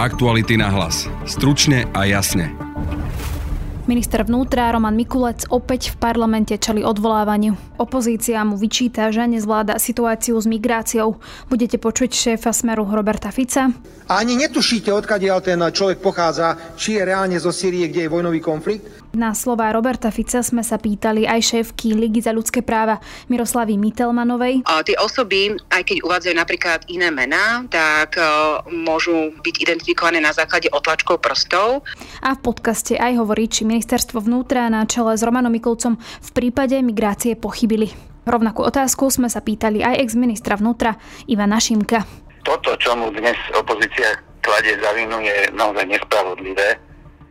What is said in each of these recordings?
Aktuality na hlas. Stručne a jasne. Minister vnútra Roman Mikulec opäť v parlamente čeli odvolávaniu. Opozícia mu vyčíta, že nezvláda situáciu s migráciou. Budete počuť šéfa Smeru Roberta Fica. A ani netušíte, odkiaľ ten človek pochádza, či je reálne zo Sýrie, kde je vojnový konflikt? Na slova Roberta Fica sme sa pýtali aj šéfky Ligy za ľudské práva Miroslavy Mitelmanovej. A tie osoby, aj keď uvádzajú napríklad iné mená, tak uh, môžu byť identifikované na základe otlačkov prstov. A v podcaste aj hovorí, či ministerstvo vnútra na čele s Romanom Mikulcom v prípade migrácie pochybili. Rovnakú otázku sme sa pýtali aj ex-ministra vnútra Ivana Šimka. Toto, čo mu dnes opozícia kladie za vinu, je naozaj nespravodlivé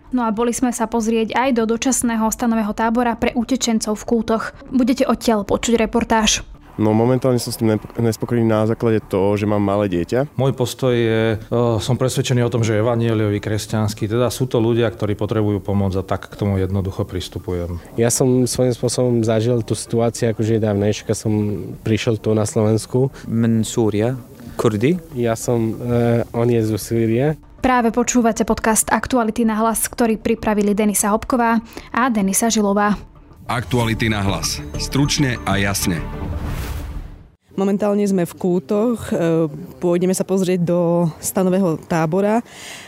No a boli sme sa pozrieť aj do dočasného stanového tábora pre utečencov v Kútoch. Budete odtiaľ počuť reportáž. No momentálne som s tým nespokojný na základe toho, že mám malé dieťa. Môj postoj je, uh, som presvedčený o tom, že evanieliový kresťanský, teda sú to ľudia, ktorí potrebujú pomoc a tak k tomu jednoducho pristupujem. Ja som svojím spôsobom zažil tú situáciu, akože je dávnejška som prišiel tu na Slovensku. Men Súria, Kurdy. Ja som, uh, on je zo Sýrie. Práve počúvate podcast Aktuality na hlas, ktorý pripravili Denisa Hopková a Denisa Žilová. Aktuality na hlas. Stručne a jasne. Momentálne sme v Kútoch, e, pôjdeme sa pozrieť do stanového tábora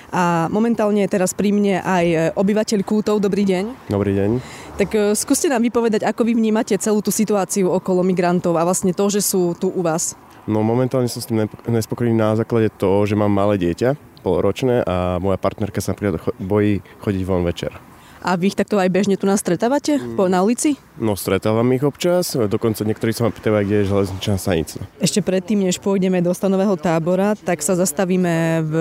a momentálne je teraz pri mne aj obyvateľ Kútov. Dobrý deň. Dobrý deň. Tak e, skúste nám vypovedať, ako vy vnímate celú tú situáciu okolo migrantov a vlastne to, že sú tu u vás. No momentálne som s tým nespokojný na základe toho, že mám malé dieťa polročné a moja partnerka sa bojí chodiť von večer. A vy ich takto aj bežne tu nás stretávate mm. na ulici? No stretávam ich občas, dokonca niektorí sa ma pýtajú, kde je železničná stanica. Ešte predtým, než pôjdeme do stanového tábora, tak sa zastavíme v,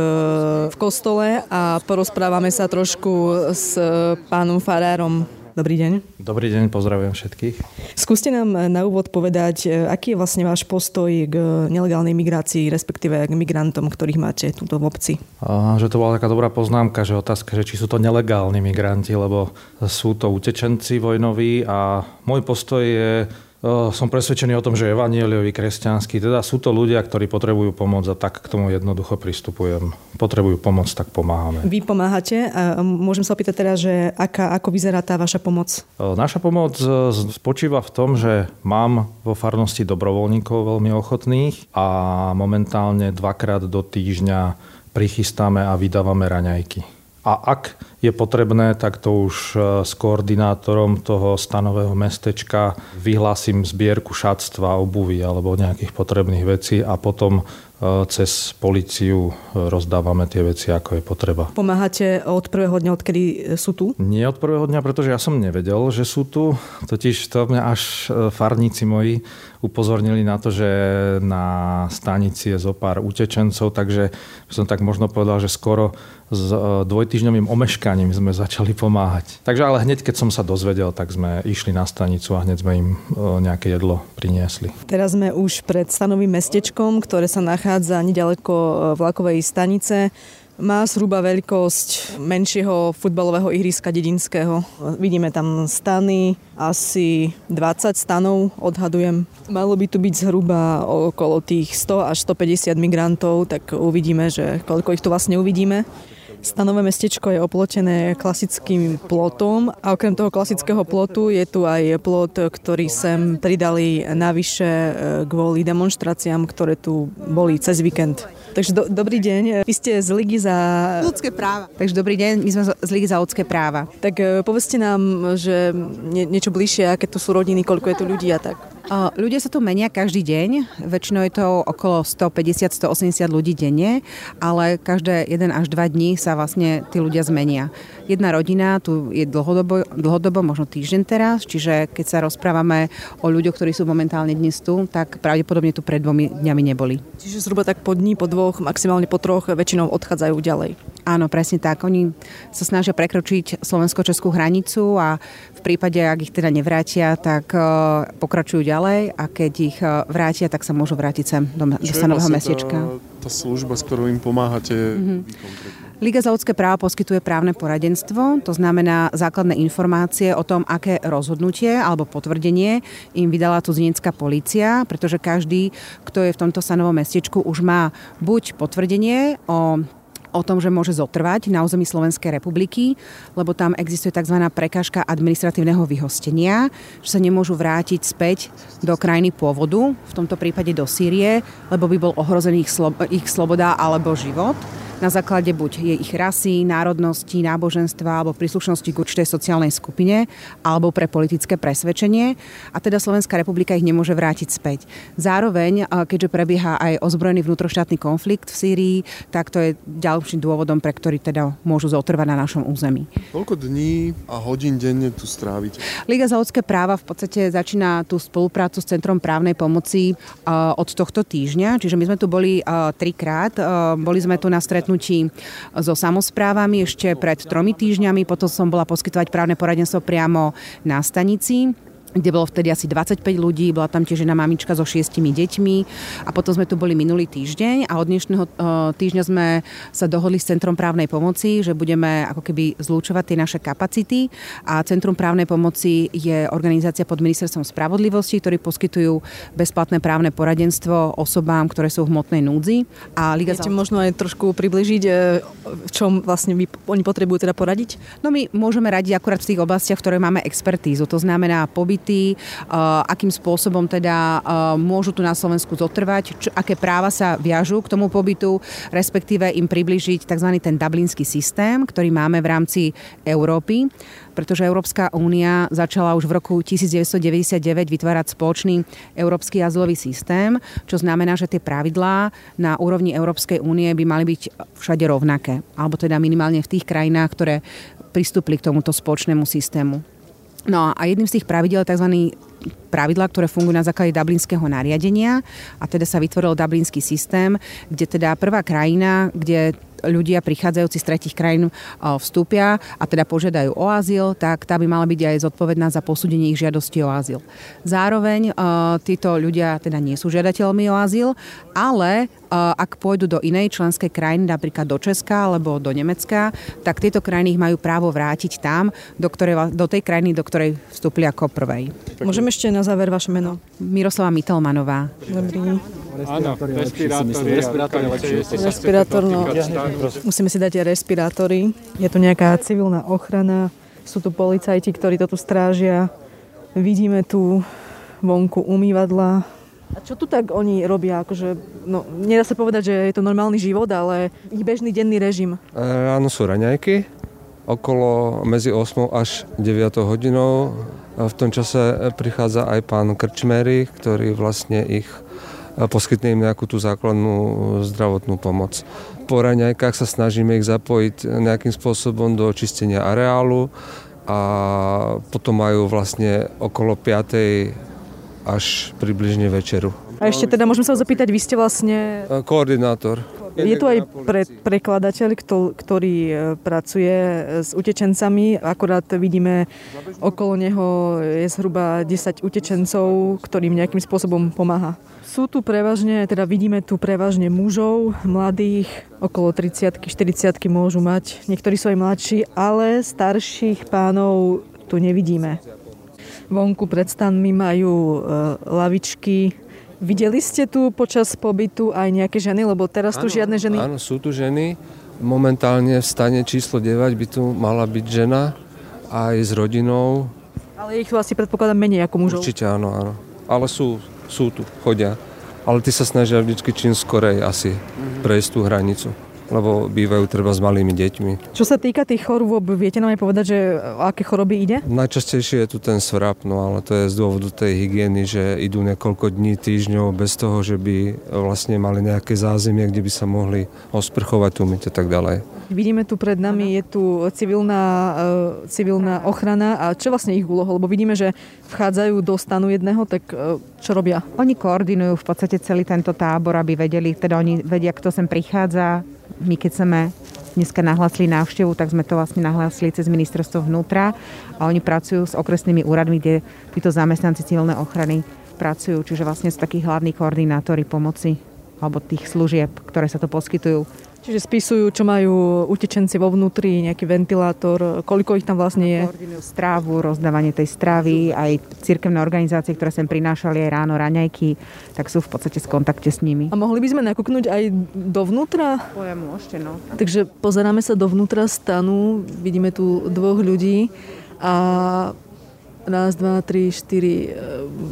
v kostole a porozprávame sa trošku s pánom farárom Dobrý deň. Dobrý deň, pozdravujem všetkých. Skúste nám na úvod povedať, e, aký je vlastne váš postoj k nelegálnej migrácii, respektíve k migrantom, ktorých máte túto v obci? A, že to bola taká dobrá poznámka, že otázka, že či sú to nelegálni migranti, lebo sú to utečenci vojnoví a môj postoj je som presvedčený o tom, že evanieliový kresťanský, teda sú to ľudia, ktorí potrebujú pomoc a tak k tomu jednoducho pristupujem. Potrebujú pomoc, tak pomáhame. Vy pomáhate a môžem sa opýtať teraz, že aká, ako vyzerá tá vaša pomoc? Naša pomoc e, spočíva v tom, že mám vo farnosti dobrovoľníkov veľmi ochotných a momentálne dvakrát do týždňa prichystáme a vydávame raňajky. A ak je potrebné, tak to už e, s koordinátorom toho stanového mestečka vyhlásim zbierku šatstva, obuvy alebo nejakých potrebných vecí a potom e, cez policiu rozdávame tie veci, ako je potreba. Pomáhate od prvého dňa, odkedy sú tu? Nie od prvého dňa, pretože ja som nevedel, že sú tu. Totiž to mňa až e, farníci moji upozornili na to, že na stanici je zo pár utečencov, takže som tak možno povedal, že skoro s dvojtyžňovým omeškaním sme začali pomáhať. Takže ale hneď, keď som sa dozvedel, tak sme išli na stanicu a hneď sme im e, nejaké jedlo priniesli. Teraz sme už pred stanovým mestečkom, ktoré sa nachádza nedaleko e, vlakovej stanice má zhruba veľkosť menšieho futbalového ihriska dedinského. Vidíme tam stany, asi 20 stanov odhadujem. Malo by tu byť zhruba okolo tých 100 až 150 migrantov, tak uvidíme, že koľko ich tu vlastne uvidíme. Stanové mestečko je oplotené klasickým plotom a okrem toho klasického plotu je tu aj plot, ktorý sem pridali navyše e, kvôli demonstráciám, ktoré tu boli cez víkend. Takže do, dobrý deň, vy ste z Ligy za... Ľudské práva. Takže dobrý deň, my sme z Ligy za ľudské práva. Tak e, povedzte nám, že nie, niečo bližšie, aké to sú rodiny, koľko je tu ľudí a tak. Ľudia sa tu menia každý deň, väčšinou je to okolo 150-180 ľudí denne, ale každé 1 až 2 dní sa vlastne tí ľudia zmenia. Jedna rodina tu je dlhodobo, dlhodobo, možno týždeň teraz, čiže keď sa rozprávame o ľuďoch, ktorí sú momentálne dnes tu, tak pravdepodobne tu pred dvomi dňami neboli. Čiže zhruba tak po dní, po dvoch, maximálne po troch väčšinou odchádzajú ďalej. Áno, presne tak. Oni sa snažia prekročiť slovensko-českú hranicu a v prípade, ak ich teda nevrátia, tak pokračujú ďalej a keď ich e, vrátia, tak sa môžu vrátiť sem do, do stanového vlastne mestečka. Tá, tá služba, s ktorou im pomáhate, mm-hmm. Liga za ľudské práva poskytuje právne poradenstvo, to znamená základné informácie o tom, aké rozhodnutie alebo potvrdenie im vydala cudzinecká polícia, pretože každý, kto je v tomto stanovom mestečku, už má buď potvrdenie o o tom, že môže zotrvať na území Slovenskej republiky, lebo tam existuje tzv. prekážka administratívneho vyhostenia, že sa nemôžu vrátiť späť do krajiny pôvodu, v tomto prípade do Sýrie, lebo by bol ohrozený ich, ich sloboda alebo život na základe buď jej ich rasy, národnosti, náboženstva alebo príslušnosti k určitej sociálnej skupine alebo pre politické presvedčenie a teda Slovenská republika ich nemôže vrátiť späť. Zároveň, keďže prebieha aj ozbrojený vnútroštátny konflikt v Sýrii, tak to je ďalším dôvodom, pre ktorý teda môžu zotrvať na našom území. Koľko dní a hodín denne tu strávite? Liga za ľudské práva v podstate začína tú spoluprácu s Centrom právnej pomoci od tohto týždňa, čiže my sme tu boli trikrát. Boli sme tu na stretnutí stretnutí so samozprávami ešte pred tromi týždňami, potom som bola poskytovať právne poradenstvo priamo na stanici kde bolo vtedy asi 25 ľudí, bola tam tiež jedna mamička so šiestimi deťmi a potom sme tu boli minulý týždeň a od dnešného e, týždňa sme sa dohodli s Centrom právnej pomoci, že budeme ako keby zlúčovať tie naše kapacity a Centrum právnej pomoci je organizácia pod ministerstvom spravodlivosti, ktorí poskytujú bezplatné právne poradenstvo osobám, ktoré sú v hmotnej núdzi. A Liga Viete za... možno aj trošku približiť, e, v čom vlastne vy, oni potrebujú teda poradiť? No my môžeme radiť akurát v tých oblastiach, ktoré máme expertízu. To znamená pobyt aktivity, akým spôsobom teda môžu tu na Slovensku zotrvať, čo, aké práva sa viažú k tomu pobytu, respektíve im približiť tzv. ten dublinský systém, ktorý máme v rámci Európy pretože Európska únia začala už v roku 1999 vytvárať spoločný európsky azylový systém, čo znamená, že tie pravidlá na úrovni Európskej únie by mali byť všade rovnaké, alebo teda minimálne v tých krajinách, ktoré pristúpili k tomuto spoločnému systému. No a jedným z tých pravidel je tzv pravidlá, ktoré fungujú na základe dublinského nariadenia a teda sa vytvoril dublinský systém, kde teda prvá krajina, kde ľudia prichádzajúci z tretich krajín vstúpia a teda požiadajú o azyl, tak tá by mala byť aj zodpovedná za posúdenie ich žiadosti o azyl. Zároveň títo ľudia teda nie sú žiadateľmi o azyl, ale ak pôjdu do inej členskej krajiny, napríklad do Česka alebo do Nemecka, tak tieto krajiny ich majú právo vrátiť tam, do, ktorej, do tej krajiny, do ktorej vstúpili ako prvej. Môžeme ešte na záver vaše meno? Miroslava Mitelmanová. Dobrý. Áno, respirátory. Respirátor, no. Musíme si dať aj respirátory. Je tu nejaká civilná ochrana, sú tu policajti, ktorí to tu strážia. Vidíme tu vonku umývadla. A čo tu tak oni robia? Akože, no, nedá sa povedať, že je to normálny život, ale ich bežný denný režim. E, áno, sú raňajky. Okolo medzi 8 až 9 hodinou v tom čase prichádza aj pán Krčmery, ktorý vlastne ich e, poskytne im nejakú tú základnú zdravotnú pomoc. Po raňajkách sa snažíme ich zapojiť nejakým spôsobom do čistenia areálu a potom majú vlastne okolo 5. až približne večeru. A ešte teda môžem sa zapýtať, vy ste vlastne... E, koordinátor. Je tu aj pre, prekladateľ, ktorý e, pracuje s utečencami. Akorát vidíme, okolo neho je zhruba 10 utečencov, ktorým nejakým spôsobom pomáha. Sú tu prevažne, teda vidíme tu prevažne mužov, mladých, okolo 30 40 môžu mať. Niektorí sú aj mladší, ale starších pánov tu nevidíme. Vonku pred stanmi majú e, lavičky, Videli ste tu počas pobytu aj nejaké ženy, lebo teraz áno, tu žiadne ženy... Áno, sú tu ženy. Momentálne v stane číslo 9 by tu mala byť žena aj s rodinou. Ale ich tu asi predpokladám menej ako mužov. Určite áno, áno. Ale sú, sú tu, chodia. Ale ty sa snažia vždy čím skorej asi mm-hmm. prejsť tú hranicu lebo bývajú treba s malými deťmi. Čo sa týka tých chorôb, viete nám aj povedať, že o aké choroby ide? Najčastejšie je tu ten svrap, no ale to je z dôvodu tej hygieny, že idú niekoľko dní, týždňov bez toho, že by vlastne mali nejaké zázemie, kde by sa mohli osprchovať, umyť a tak ďalej. Vidíme tu pred nami, je tu civilná, e, civilná ochrana a čo vlastne ich úloha? Lebo vidíme, že vchádzajú do stanu jedného, tak e, čo robia? Oni koordinujú v podstate celý tento tábor, aby vedeli, teda oni vedia, kto sem prichádza, my keď sme dneska nahlásili návštevu, tak sme to vlastne nahlásili cez ministerstvo vnútra a oni pracujú s okresnými úradmi, kde títo zamestnanci civilnej ochrany pracujú, čiže vlastne sú takí hlavní koordinátori pomoci alebo tých služieb, ktoré sa to poskytujú Čiže spisujú, čo majú utečenci vo vnútri, nejaký ventilátor, koľko ich tam vlastne je. Strávu, rozdávanie tej strávy, aj cirkevné organizácie, ktoré sem prinášali aj ráno raňajky, tak sú v podstate v kontakte s nimi. A mohli by sme nakúknúť aj dovnútra? Pojem môžete, no. Takže pozeráme sa dovnútra stanu, vidíme tu dvoch ľudí a raz, dva, tri, štyri, e,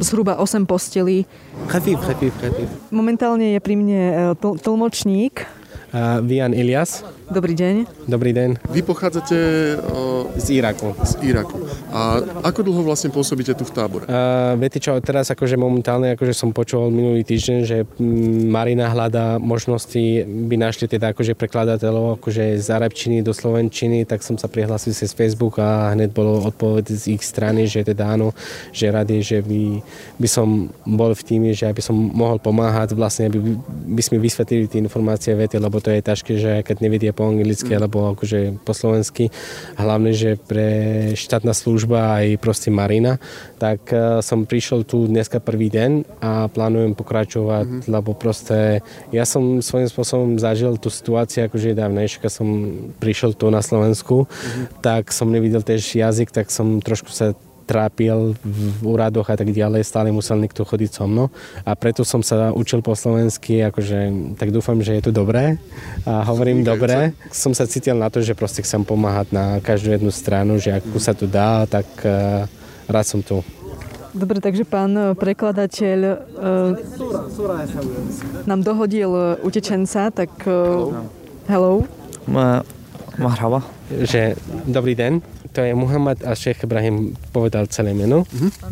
zhruba 8 postelí. Momentálne je pri mne e, tlmočník, tlmočník. Uh, Vian Ilias. Dobrý deň. Dobrý deň. Vy pochádzate o, Z Iraku. z Iraku. A ako dlho vlastne pôsobíte tu v tábore? Uh, viete čo, teraz akože momentálne akože som počul minulý týždeň, že mm, Marina hľadá možnosti, by našli teda akože prekladateľov akože z arabčiny do slovenčiny, tak som sa prihlásil cez Facebook a hneď bolo odpoveď z ich strany, že teda áno, že radi, že by, by som bol v týme, že aby som mohol pomáhať vlastne, aby by sme vysvetlili tie informácie vety, lebo to je ťažké, že keď nevedia po anglicky alebo akože po slovensky, hlavne, že pre štátna služba aj proste Marina, tak uh, som prišiel tu dneska prvý deň a plánujem pokračovať, mm-hmm. lebo proste ja som svojím spôsobom zažil tú situáciu, akože dávnejšie, keď som prišiel tu na Slovensku, mm-hmm. tak som nevidel tiež jazyk, tak som trošku sa trápil v úradoch a tak ďalej, stále musel niekto chodiť so mnou a preto som sa učil po slovensky, akože tak dúfam, že je to dobré a hovorím dobre. Som sa cítil na to, že proste chcem pomáhať na každú jednu stranu, že ako sa to dá, tak uh, rád som tu. Dobre, takže pán eh, prekladateľ uh, nám dohodil utečenca, tak uh, hello. Ma, Mahrava. Že dobrý den. To je Muhammad a Šech Ibrahim povedal celé meno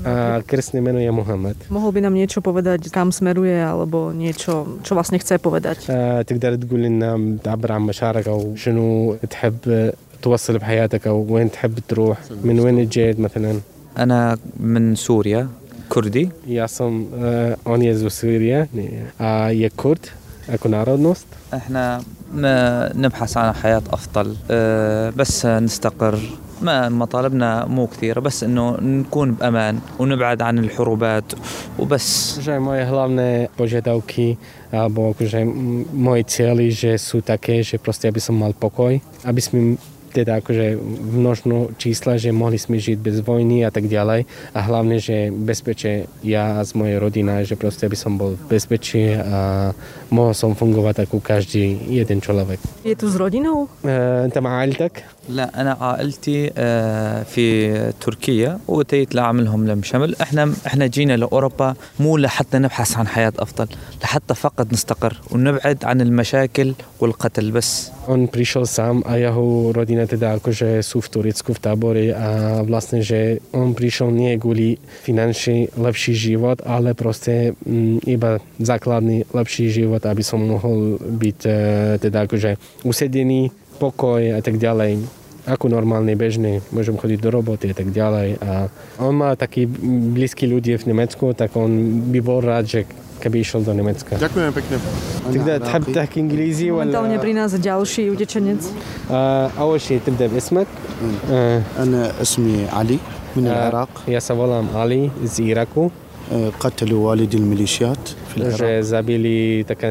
a krstné meno je Muhammad. Mohol by nám niečo povedať, kam smeruje, alebo niečo, čo vlastne chce povedať? آه، تقدر تقول لنا تعبر عن مشاعرك أو شنو تحب توصل بحياتك أو وين تحب تروح من وين جيت مثلا أنا من سوريا كردي Ja som uh, on je zo Sýrie a je Kurd ako národnosť. إحنا ما نبحث عن حياة أفضل أه، بس نستقر ما مطالبنا مو كثيرة بس انه نكون بأمان ونبعد عن الحروبات وبس Že moje hlavné požiadavky alebo akože m- moje cieľy, že sú také, že proste aby som mal pokoj, aby sme teda akože v množno čísla, že mohli sme žiť bez vojny a tak ďalej a hlavne, že bezpečie ja a z mojej rodina, že proste aby som bol v bezpečí a mohol som fungovať ako každý jeden človek. Je tu s rodinou? Uh, انت مع عائلتك؟ لا أنا عائلتي آه، في تركيا واتيت لاعملهم لم شمل إحنا إحنا جينا لاوروبا مو لحتى نبحث عن حياه افضل لحتى فقط نستقر ونبعد عن المشاكل والقتل بس On prišiel sám a jeho rodina teda akože sú v Turecku v tábore a vlastne, že on prišiel nie kvôli finančný lepší život, ale proste m, iba základný lepší život, aby som mohol byť e, teda akože usedený, pokoj a tak ďalej ako normálny, bežný, môžem chodiť do roboty a tak ďalej. A on má taký blízky ľudí v Nemecku, tak on by bol rád, že keby išiel do Nemecka. Ďakujem pekne. تقدر تحب تحكي انجليزي Momentálne ولا pri nás ďalší utečenec. آه، اول شيء تبدا باسمك آه، أنا اسمي علي من آه، العراق يا سوالام علي z Iraku آه، قتلوا والدي الميليشيات في العراق že zabili taká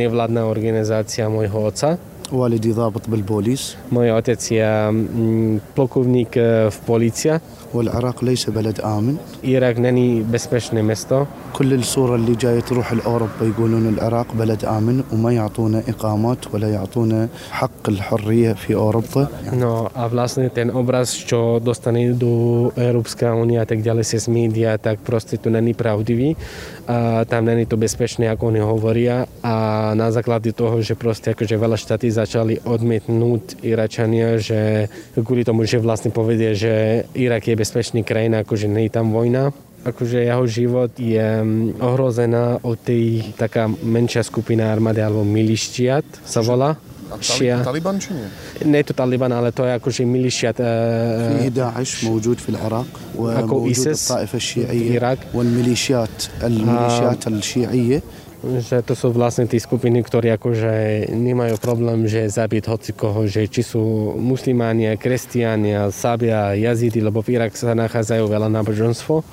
nevládna organizácia môjho otca. والدي ضابط بالبوليس Môj otec je mm, plukovník eh, v polícia. والعراق ليس بلد آمن. إيراق ناني بس بشني مستا كل الصورة اللي جاية تروح لأوروبا يقولون العراق بلد آمن وما يعطونا إقامات ولا يعطونا حق الحرية في أوروبا. نو أفلاسني تن أبراز شو دوستاني دو أوروبسكا أونيا تك جالس اسمي ديا تك بروستي تناني براودي تام ناني تو بس بشني أكوني هوريا نا زاكلاد دي توهو جي بروستي أكو جي ولا شتاتي زاچالي أدمت نوت إيراچانيا جي كولي تومو جي فلاسني že Irak je bez krajina, akože nie je tam vojna, akože jeho život je mm, ohrozená od tej taká menšia skupina armády alebo milištiat sa volá. Šia. Taliban či nie? Nie je to Taliban, ale to je akože milišiat. فيه Uh, داعش موجود في العراق أكو وموجود إيسيس الطائفة في الشيعية العراق. والميليشيات الميليشيات الشيعية že to sú vlastne tí skupiny, ktorí akože nemajú problém, že zabiť hoci koho, že či sú muslimánia, kresťania, sábia, jazidi, lebo v Irak sa nachádzajú veľa náboženstvo.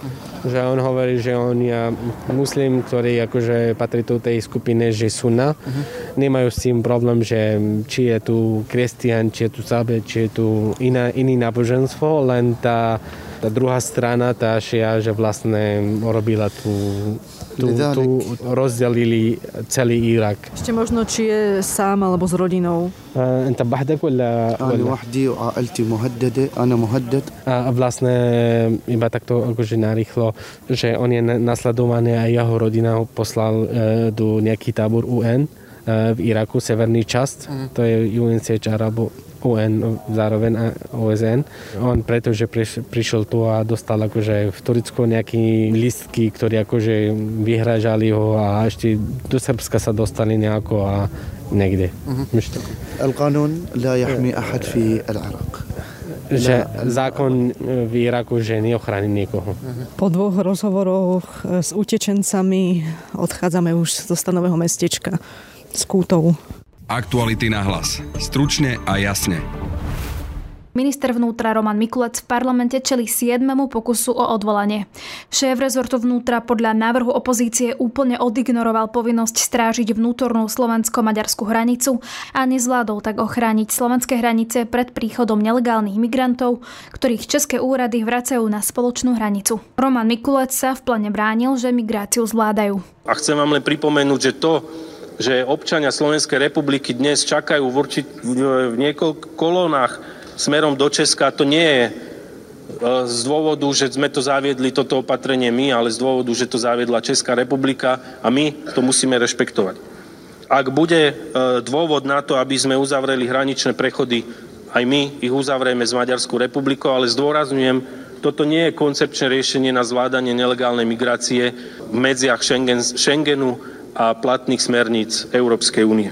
Že on hovorí, že on je muslim, ktorý akože patrí do tej skupine, že sunna. Nemajú s tým problém, že či je tu kresťan, či je tu sábia, či je tu iná, iný náboženstvo, len tá tá druhá strana, tá šia, že vlastne urobila tú tu, tu rozdelili celý Irak. Ešte možno, či je sám alebo s rodinou. انت بحدك ولا انا وحدي وعائلتي مهدده انا مهدد a vlastne iba takto akože narýchlo, že on je nasledovaný a jeho rodina ho poslal do nejaký tábor UN v Iraku, severný časť, mm. to je UNCHR alebo UN, zároveň OSN. On pretože priš, prišiel tu a dostal akože v Turecku nejaký listky, ktorí akože vyhražali ho a ešte do Srbska sa dostali nejako a niekde. القانون لا يحمي أحد في العراق že zákon v Iraku, že neochrání nikoho. Po dvoch rozhovoroch s utečencami odchádzame už zo stanového mestečka s Kútou. Aktuality na hlas. Stručne a jasne. Minister vnútra Roman Mikulec v parlamente čeli 7. pokusu o odvolanie. Šéf rezortu vnútra podľa návrhu opozície úplne odignoroval povinnosť strážiť vnútornú slovensko-maďarskú hranicu a nezvládol tak ochrániť slovenské hranice pred príchodom nelegálnych migrantov, ktorých české úrady vracajú na spoločnú hranicu. Roman Mikulec sa v plane bránil, že migráciu zvládajú. A chcem vám len pripomenúť, že to, že občania Slovenskej republiky dnes čakajú v, určit, v niekoľkých kolónach smerom do Česka, to nie je e, z dôvodu, že sme to zaviedli, toto opatrenie my, ale z dôvodu, že to zaviedla Česká republika a my to musíme rešpektovať. Ak bude e, dôvod na to, aby sme uzavreli hraničné prechody, aj my ich uzavrieme s Maďarskou republikou, ale zdôrazňujem, toto nie je koncepčné riešenie na zvládanie nelegálnej migrácie v medziach Schengen, Schengenu, a platných smerníc Európskej únie.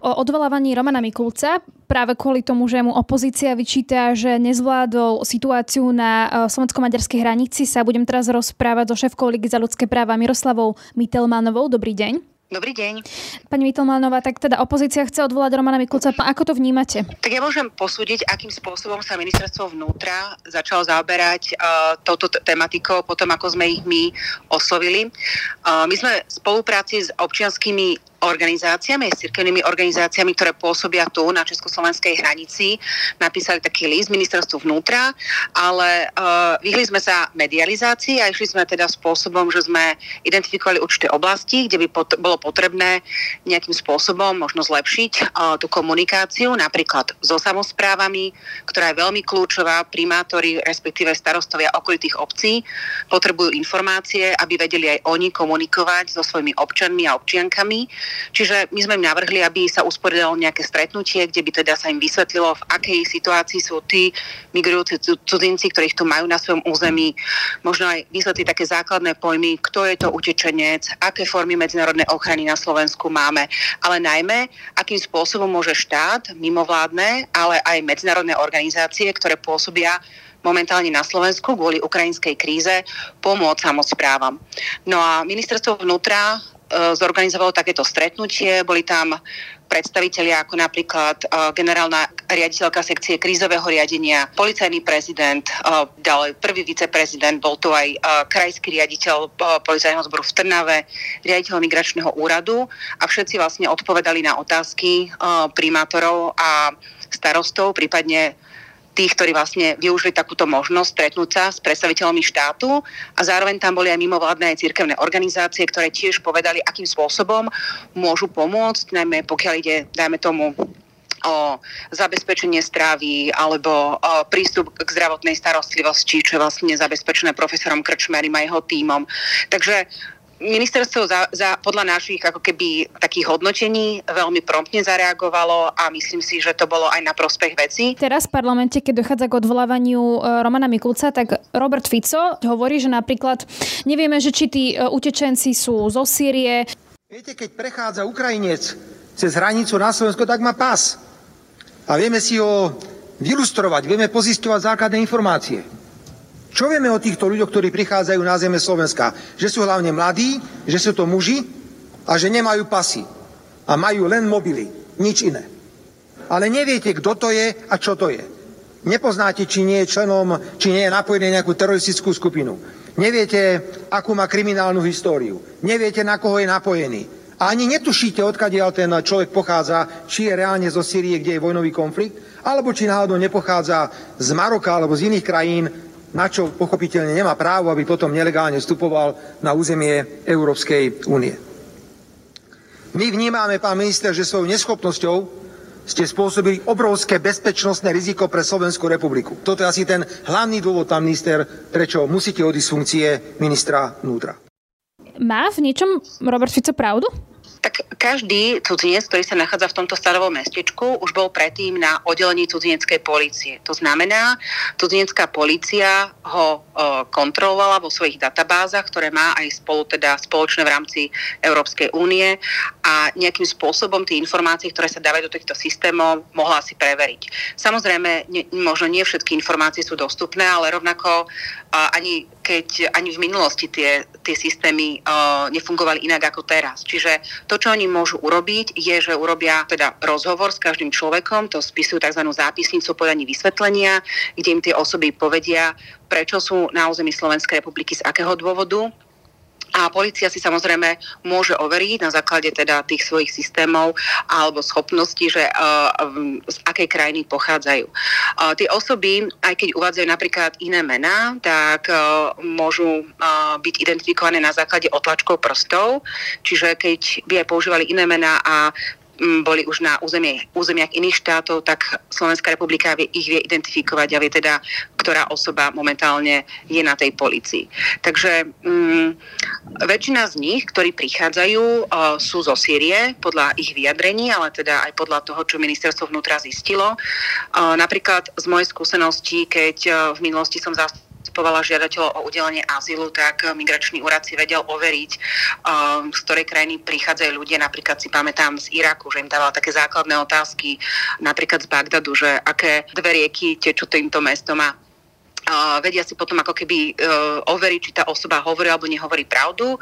O odvolávaní Romana Mikulca práve kvôli tomu, že mu opozícia vyčíta, že nezvládol situáciu na e, slovensko-maďarskej hranici, sa budem teraz rozprávať so šéfkou Ligy za ľudské práva Miroslavou Mitelmanovou. Dobrý deň. Dobrý deň. Pani Vitelmánová, tak teda opozícia chce odvolať Romana Mikulca. Ako to vnímate? Tak ja môžem posúdiť, akým spôsobom sa ministerstvo vnútra začalo zaoberať uh, touto tematikou potom, ako sme ich my oslovili. Uh, my sme v spolupráci s občianskými organizáciami, s cirkevnými organizáciami, ktoré pôsobia tu na československej hranici. Napísali taký list ministerstvu vnútra, ale uh, vyhli sme sa medializácii a išli sme teda spôsobom, že sme identifikovali určité oblasti, kde by pot- bolo potrebné nejakým spôsobom možno zlepšiť uh, tú komunikáciu, napríklad so samozprávami, ktorá je veľmi kľúčová. Primátori, respektíve starostovia okolitých obcí potrebujú informácie, aby vedeli aj oni komunikovať so svojimi občanmi a občiankami Čiže my sme im navrhli, aby sa usporiadalo nejaké stretnutie, kde by teda sa im vysvetlilo, v akej situácii sú tí migrujúci cudzinci, ktorých tu majú na svojom území. Možno aj vysvetliť také základné pojmy, kto je to utečenec, aké formy medzinárodnej ochrany na Slovensku máme, ale najmä, akým spôsobom môže štát, mimovládne, ale aj medzinárodné organizácie, ktoré pôsobia momentálne na Slovensku kvôli ukrajinskej kríze pomôcť samozprávam. No a ministerstvo vnútra zorganizovalo takéto stretnutie. Boli tam predstavitelia ako napríklad uh, generálna riaditeľka sekcie krízového riadenia, policajný prezident, uh, ďalej prvý viceprezident, bol tu aj krajský riaditeľ policajného zboru v Trnave, riaditeľ migračného úradu a všetci vlastne odpovedali na otázky primátorov a starostov, prípadne tých, ktorí vlastne využili takúto možnosť stretnúť sa s predstaviteľmi štátu a zároveň tam boli aj mimovládne aj cirkevné organizácie, ktoré tiež povedali, akým spôsobom môžu pomôcť, najmä pokiaľ ide, dajme tomu, o zabezpečenie strávy alebo o prístup k zdravotnej starostlivosti, čo je vlastne zabezpečené profesorom Krčmerim a jeho tímom. Takže ministerstvo za, za, podľa našich ako keby takých hodnotení veľmi promptne zareagovalo a myslím si, že to bolo aj na prospech veci. Teraz v parlamente, keď dochádza k odvolávaniu e, Romana Mikulca, tak Robert Fico hovorí, že napríklad nevieme, že či tí e, utečenci sú zo Sýrie. Viete, keď prechádza Ukrajinec cez hranicu na Slovensko, tak má pas. A vieme si ho vylustrovať, vieme pozisťovať základné informácie. Čo vieme o týchto ľuďoch, ktorí prichádzajú na zeme Slovenska? Že sú hlavne mladí, že sú to muži a že nemajú pasy a majú len mobily, nič iné. Ale neviete, kto to je a čo to je. Nepoznáte, či nie je členom, či nie je napojený na nejakú teroristickú skupinu. Neviete, akú má kriminálnu históriu. Neviete, na koho je napojený. A ani netušíte, odkiaľ ten človek pochádza, či je reálne zo Syrie, kde je vojnový konflikt, alebo či náhodou nepochádza z Maroka alebo z iných krajín, na čo pochopiteľne nemá právo, aby potom nelegálne vstupoval na územie Európskej únie. My vnímame, pán minister, že svojou neschopnosťou ste spôsobili obrovské bezpečnostné riziko pre Slovenskú republiku. Toto je asi ten hlavný dôvod, pán minister, prečo musíte odísť z funkcie ministra vnútra. Má v niečom Robert Fico pravdu? Tak každý cudzinec, ktorý sa nachádza v tomto starovom mestečku, už bol predtým na oddelení cudzineckej policie. To znamená, cudzinecká policia ho kontrolovala vo svojich databázach, ktoré má aj spolu, teda spoločné v rámci Európskej únie a nejakým spôsobom tie informácie, ktoré sa dávajú do týchto systémov, mohla si preveriť. Samozrejme, ne, možno nie všetky informácie sú dostupné, ale rovnako ani keď ani v minulosti tie, tie systémy uh, nefungovali inak ako teraz. Čiže to, čo oni môžu urobiť, je, že urobia teda rozhovor s každým človekom, to spisujú tzv. zápisnicu podaní vysvetlenia, kde im tie osoby povedia, prečo sú na území Slovenskej republiky, z akého dôvodu a policia si samozrejme môže overiť na základe teda tých svojich systémov alebo schopností, že uh, z akej krajiny pochádzajú. Uh, tie osoby, aj keď uvádzajú napríklad iné mená, tak uh, môžu byť identifikované na základe otlačkov prstov, čiže keď by aj používali iné mená a boli už na územie, územiach iných štátov, tak Slovenská republika vie, ich vie identifikovať a vie teda, ktorá osoba momentálne je na tej policii. Takže um, väčšina z nich, ktorí prichádzajú, uh, sú zo Sýrie podľa ich vyjadrení, ale teda aj podľa toho, čo ministerstvo vnútra zistilo. Uh, napríklad z mojej skúsenosti, keď uh, v minulosti som zastupovala zastupovala žiadateľov o udelenie azylu, tak migračný úrad si vedel overiť, um, z ktorej krajiny prichádzajú ľudia. Napríklad si pamätám z Iraku, že im dával také základné otázky, napríklad z Bagdadu, že aké dve rieky tečú týmto mestom a vedia si potom ako keby uh, overiť, či tá osoba hovorí alebo nehovorí pravdu, uh,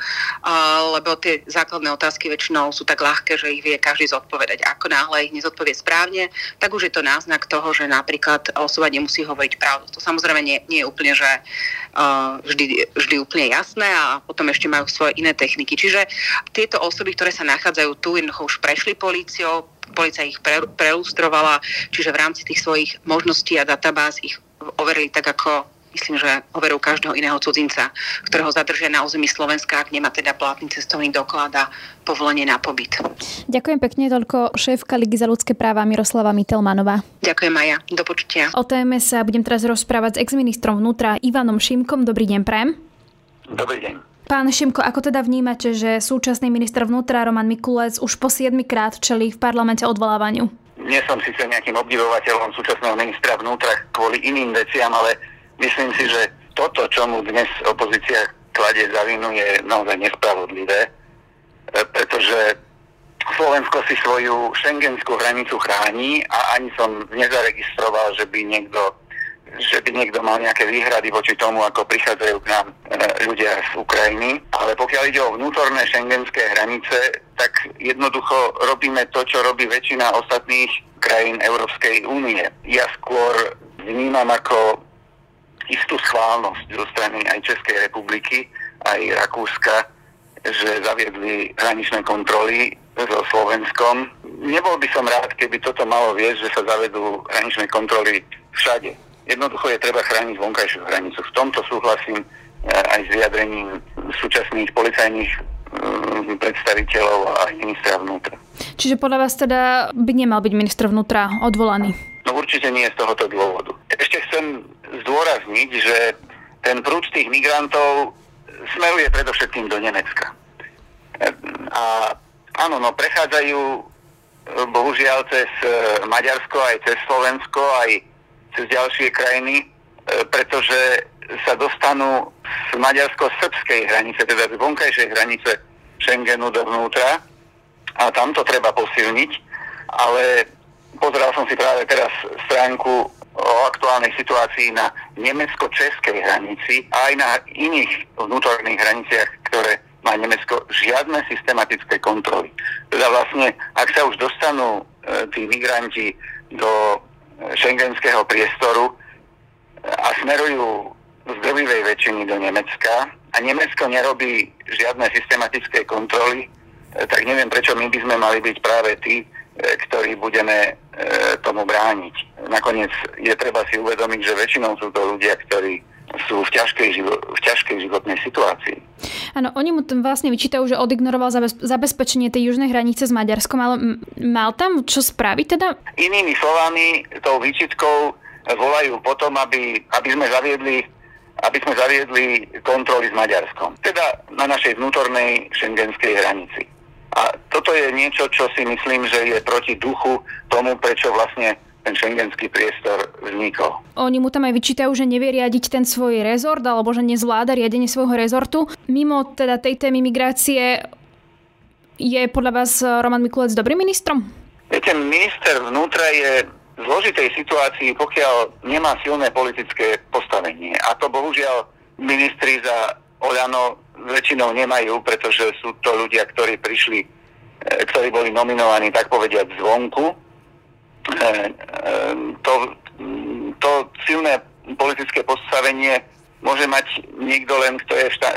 lebo tie základné otázky väčšinou sú tak ľahké, že ich vie každý zodpovedať. Ako náhle ich nezodpovie správne, tak už je to náznak toho, že napríklad osoba nemusí hovoriť pravdu. To samozrejme nie, nie je úplne, že uh, vždy, vždy úplne jasné a potom ešte majú svoje iné techniky. Čiže tieto osoby, ktoré sa nachádzajú tu, jednoducho už prešli políciou, policia ich prelustrovala, čiže v rámci tých svojich možností a databáz ich overili tak, ako myslím, že overujú každého iného cudzinca, ktorého zadržia na území Slovenska, ak nemá teda platný cestovný doklad a povolenie na pobyt. Ďakujem pekne, toľko šéfka Ligy za ľudské práva Miroslava Mitelmanová. Ďakujem Maja, do počutia. O téme sa budem teraz rozprávať s exministrom vnútra Ivanom Šimkom. Dobrý deň, Prem. Dobrý deň. Pán Šimko, ako teda vnímate, že súčasný minister vnútra Roman Mikulec už po 7 krát čelí v parlamente odvolávaniu? Nie som síce nejakým obdivovateľom súčasného ministra vnútra kvôli iným veciam, ale myslím si, že toto, čo mu dnes opozícia kladie za vinu, je naozaj nespravodlivé, e, pretože Slovensko si svoju šengenskú hranicu chráni a ani som nezaregistroval, že by niekto že by niekto mal nejaké výhrady voči tomu, ako prichádzajú k nám e, ľudia z Ukrajiny. Ale pokiaľ ide o vnútorné šengenské hranice, tak jednoducho robíme to, čo robí väčšina ostatných krajín Európskej únie. Ja skôr vnímam ako istú schválnosť zo strany aj Českej republiky, aj Rakúska, že zaviedli hraničné kontroly so Slovenskom. Nebol by som rád, keby toto malo viesť, že sa zavedú hraničné kontroly všade Jednoducho je treba chrániť vonkajšiu hranicu. V tomto súhlasím eh, aj s vyjadrením súčasných policajných mm, predstaviteľov a ministra vnútra. Čiže podľa vás teda by nemal byť minister vnútra odvolaný? No určite nie z tohoto dôvodu. Ešte chcem zdôrazniť, že ten prúd tých migrantov smeruje predovšetkým do Nemecka. A áno, no prechádzajú eh, bohužiaľ cez eh, Maďarsko, aj cez Slovensko, aj cez ďalšie krajiny, e, pretože sa dostanú z maďarsko-srbskej hranice, teda z vonkajšej hranice Schengenu dovnútra a tam to treba posilniť, ale pozeral som si práve teraz stránku o aktuálnej situácii na nemecko-českej hranici a aj na iných vnútorných hraniciach, ktoré má Nemecko žiadne systematické kontroly. Teda vlastne, ak sa už dostanú e, tí migranti do šengenského priestoru a smerujú z drvivej väčšiny do Nemecka a Nemecko nerobí žiadne systematické kontroly, e, tak neviem, prečo my by sme mali byť práve tí, ktorí budeme tomu brániť. Nakoniec je treba si uvedomiť, že väčšinou sú to ľudia, ktorí sú v ťažkej, živo- v ťažkej životnej situácii. Áno, oni mu tam vlastne vyčítajú, že odignoroval zabez- zabezpečenie tej južnej hranice s Maďarskom, ale mal tam čo spraviť teda? Inými slovami, tou výčitkou volajú potom, aby, aby sme zaviedli aby sme zaviedli kontroly s Maďarskom. Teda na našej vnútornej šengenskej hranici. A toto je niečo, čo si myslím, že je proti duchu tomu, prečo vlastne ten šengenský priestor vznikol. Oni mu tam aj vyčítajú, že nevie riadiť ten svoj rezort alebo že nezvláda riadenie svojho rezortu. Mimo teda tej témy migrácie je podľa vás Roman Mikulec dobrým ministrom? Viete, minister vnútra je v zložitej situácii, pokiaľ nemá silné politické postavenie. A to bohužiaľ ministri za Oľano väčšinou nemajú, pretože sú to ľudia, ktorí prišli, e, ktorí boli nominovaní, tak povediať, zvonku Eh, eh, to, to silné politické postavenie môže mať niekto len, kto je, šta,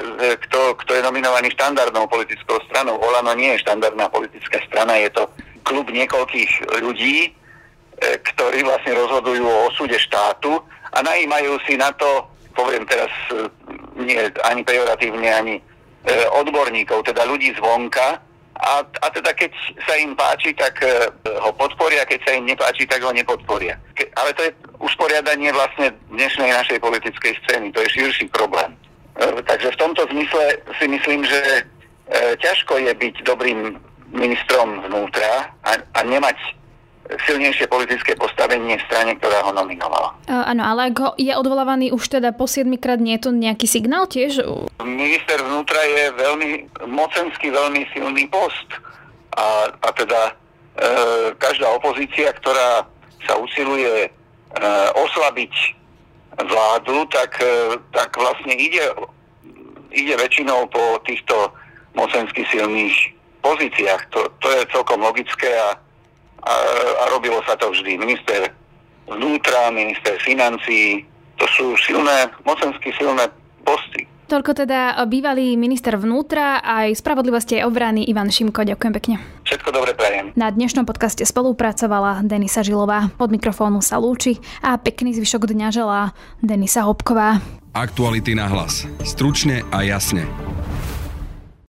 kto, kto je nominovaný štandardnou politickou stranou. Olano nie je štandardná politická strana, je to klub niekoľkých ľudí, eh, ktorí vlastne rozhodujú o osude štátu a najímajú si na to, poviem teraz nie ani pejoratívne, ani odborníkov, teda ľudí zvonka, a, a teda keď sa im páči, tak e, ho podporia, keď sa im nepáči, tak ho nepodporia. Ke, ale to je usporiadanie vlastne dnešnej našej politickej scény, to je širší problém. E, takže v tomto zmysle si myslím, že e, ťažko je byť dobrým ministrom vnútra a, a nemať silnejšie politické postavenie v strane, ktorá ho nominovala. Uh, áno, ale ak ho je odvolávaný už teda po 7 krát, nie je to nejaký signál tiež? Minister vnútra je veľmi mocensky veľmi silný post. A, a teda e, každá opozícia, ktorá sa usiluje e, oslabiť vládu, tak, e, tak vlastne ide, ide väčšinou po týchto mocensky silných pozíciách. To, to je celkom logické a a, a robilo sa to vždy. Minister vnútra, minister financií, to sú silné, mocensky silné posty. Toľko teda bývalý minister vnútra a aj spravodlivosti aj obrany Ivan Šimko. Ďakujem pekne. Všetko dobre prajem. Na dnešnom podcaste spolupracovala Denisa Žilová. Pod mikrofónu sa lúči a pekný zvyšok dňa želá Denisa Hopková. Aktuality na hlas. Stručne a jasne.